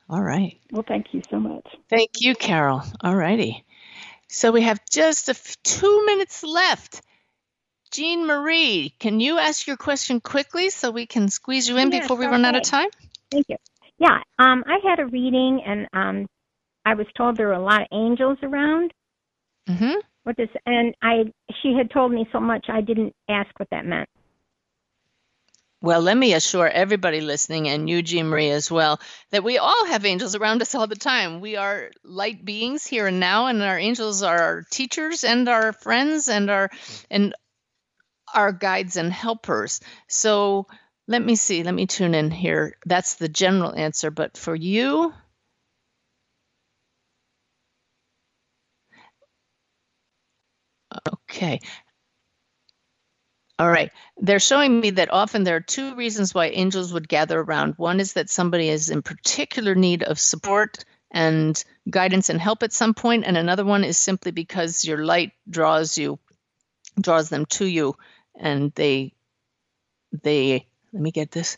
All right. Well, thank you so much. Thank you, Carol. All righty. So we have just a f- two minutes left. Jean Marie, can you ask your question quickly so we can squeeze you in Yes, before we run out of time? Thank you. Yeah, um, I had a reading, and um, I was told there were a lot of angels around. Mm-hmm. What does and I? She had told me so much, I didn't ask what that meant. Well, let me assure everybody listening and you, Jean Marie, as well, that we all have angels around us all the time. We are light beings here and now, and our angels are our teachers and our friends and our and our guides and helpers. So let me see. Let me tune in here. That's the general answer. But for you, okay. All right. They're showing me that often there are two reasons why angels would gather around. One is that somebody is in particular need of support and guidance and help at some point, and another one is simply because your light draws you, draws them to you, and they, they. Let me get this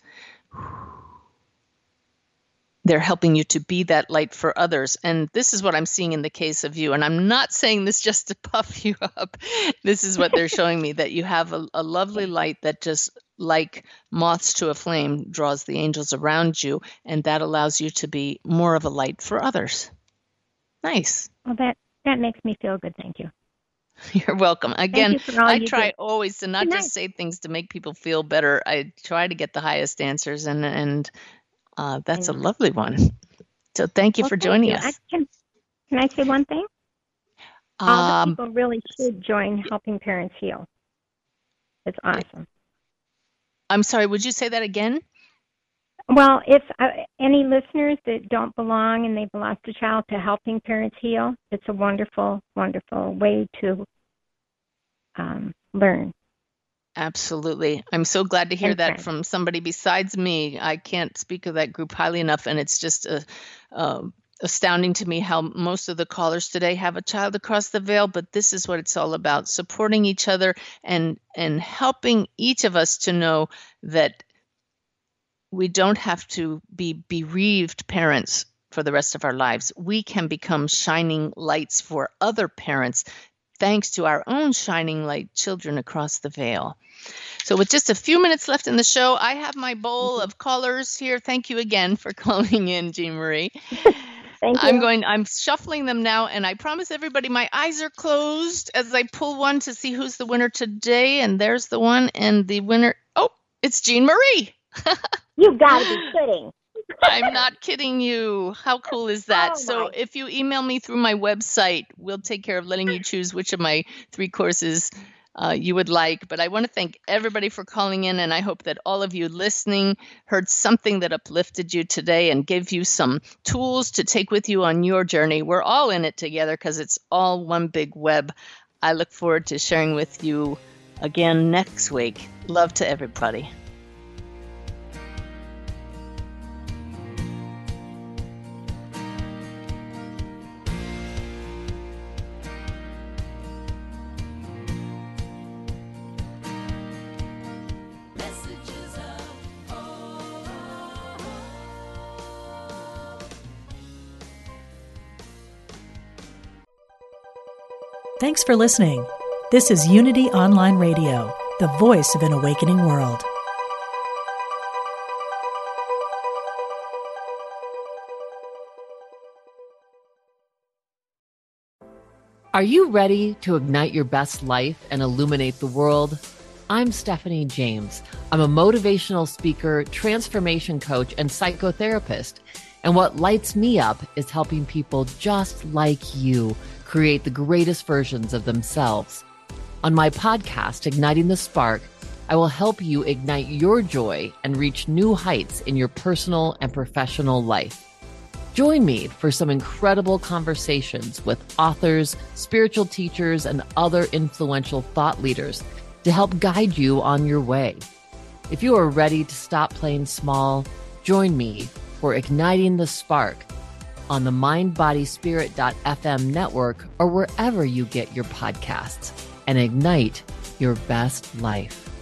they're helping you to be that light for others. And this is what I'm seeing in the case of you. And I'm not saying this just to puff you up. This is what they're showing me that you have a, a lovely light that just like moths to a flame draws the angels around you. And that allows you to be more of a light for others. Nice. Well, that, that makes me feel good. Thank you. You're welcome. Again, you I try do. always to not Good just say things to make people feel better. I try to get the highest answers, and and uh, that's a lovely one. So thank you Well, for joining you. us. I can, can I say one thing? All the Um, people really should join Helping Parents Heal. It's awesome. I'm sorry. Would you say that again? Well, if uh, any listeners that don't belong and they've lost a child to Helping Parents Heal, it's a wonderful, wonderful way to um, learn. Absolutely. I'm so glad to hear And that friends. from somebody besides me. I can't speak of that group highly enough, and it's just uh uh, astounding to me how most of the callers today have a child across the veil. But this is what it's all about: supporting each other and and helping each of us to know that we don't have to be bereaved parents for the rest of our lives. We can become shining lights for other parents thanks to our own shining light children across the veil. So, with just a few minutes left in the show, I have my bowl of callers here. Thank you again for calling in, Jean Marie. Thank you. I'm going. I'm shuffling them now, and I promise everybody my eyes are closed as I pull one to see who's the winner today. And there's the one, and the winner. Oh, it's Jean Marie. You've gotta be kidding. I'm not kidding you. How cool is that? Oh so, if you email me through my website, we'll take care of letting you choose which of my three courses uh, you would like. But I want to thank everybody for calling in, and I hope that all of you listening heard something that uplifted you today and gave you some tools to take with you on your journey. We're all in it together because it's all one big web. I look forward to sharing with you again next week. Love to everybody. Thanks for listening. This is Unity Online Radio, the voice of an awakening world. Are you ready to ignite your best life and illuminate the world? I'm Stephanie James. I'm a motivational speaker, transformation coach, and psychotherapist. And what lights me up is helping people just like you create the greatest versions of themselves. On my podcast, Igniting the Spark, I will help you ignite your joy and reach new heights in your personal and professional life. Join me for some incredible conversations with authors, spiritual teachers, and other influential thought leaders to help guide you on your way. If you are ready to stop playing small, join me for Igniting the Spark on the mindbodyspirit.fm network or wherever you get your podcasts and ignite your best life.